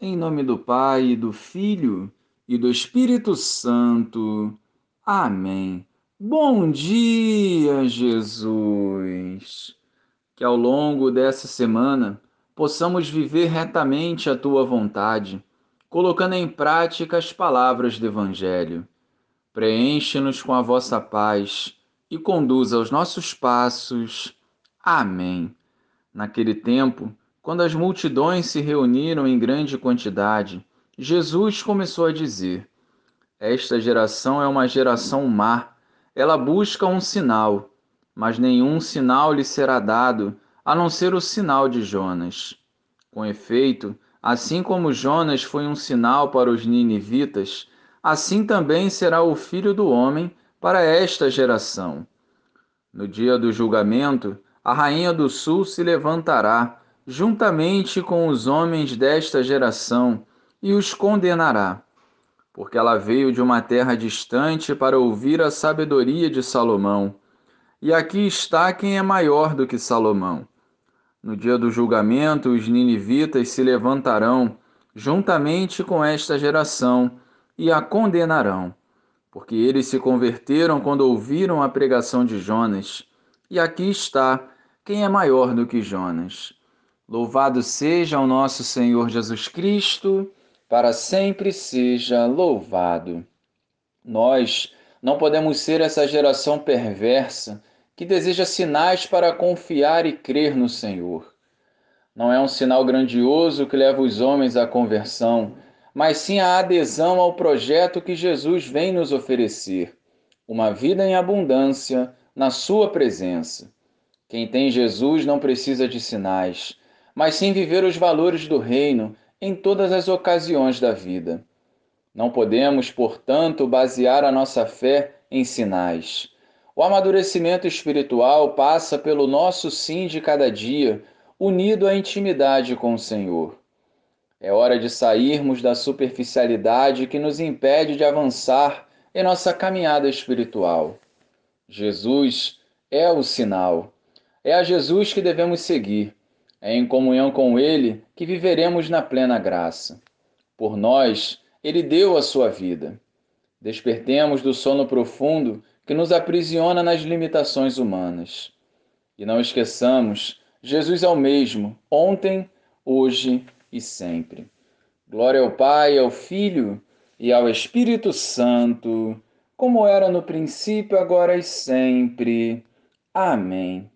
Em nome do Pai, do Filho e do Espírito Santo. Amém. Bom dia, Jesus. Que ao longo dessa semana possamos viver retamente a tua vontade, colocando em prática as palavras do Evangelho. Preenche-nos com a vossa paz e conduza os nossos passos. Amém. Naquele tempo, quando as multidões se reuniram em grande quantidade, Jesus começou a dizer: Esta geração é uma geração má. Ela busca um sinal, mas nenhum sinal lhe será dado a não ser o sinal de Jonas. Com efeito, assim como Jonas foi um sinal para os ninivitas, assim também será o filho do homem para esta geração. No dia do julgamento, a rainha do sul se levantará juntamente com os homens desta geração, e os condenará, porque ela veio de uma terra distante para ouvir a sabedoria de Salomão. E aqui está quem é maior do que Salomão. No dia do julgamento, os ninivitas se levantarão juntamente com esta geração e a condenarão, porque eles se converteram quando ouviram a pregação de Jonas. E aqui está quem é maior do que Jonas. Louvado seja o nosso Senhor Jesus Cristo, para sempre seja louvado. Nós não podemos ser essa geração perversa que deseja sinais para confiar e crer no Senhor. Não é um sinal grandioso que leva os homens à conversão, mas sim a adesão ao projeto que Jesus vem nos oferecer, uma vida em abundância na Sua presença. Quem tem Jesus não precisa de sinais mas sim viver os valores do reino em todas as ocasiões da vida. Não podemos, portanto, basear a nossa fé em sinais. O amadurecimento espiritual passa pelo nosso sim de cada dia, unido à intimidade com o Senhor. É hora de sairmos da superficialidade que nos impede de avançar em nossa caminhada espiritual. Jesus é o sinal. É a Jesus que devemos seguir é em comunhão com Ele que viveremos na plena graça. Por nós, Ele deu a sua vida. Despertemos do sono profundo que nos aprisiona nas limitações humanas. E não esqueçamos, Jesus é o mesmo, ontem, hoje e sempre. Glória ao Pai, ao Filho e ao Espírito Santo, como era no princípio, agora e sempre. Amém.